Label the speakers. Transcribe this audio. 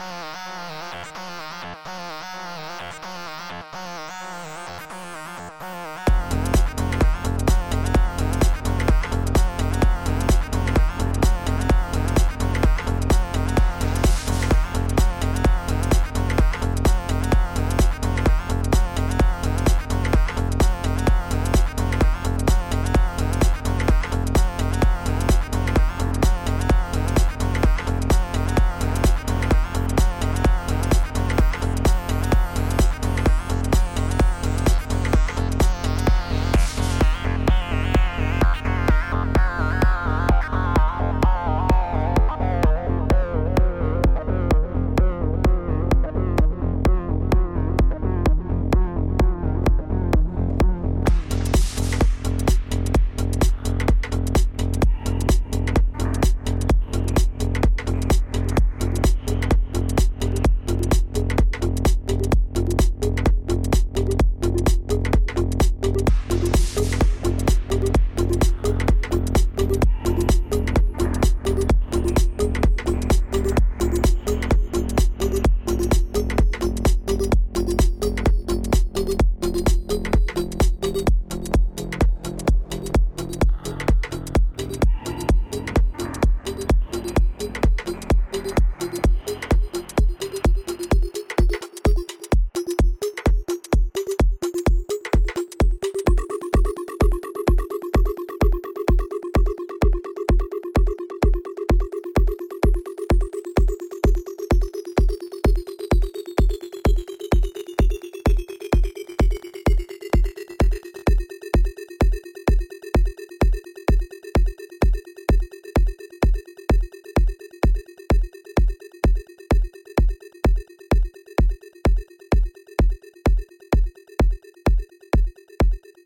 Speaker 1: Uh-huh.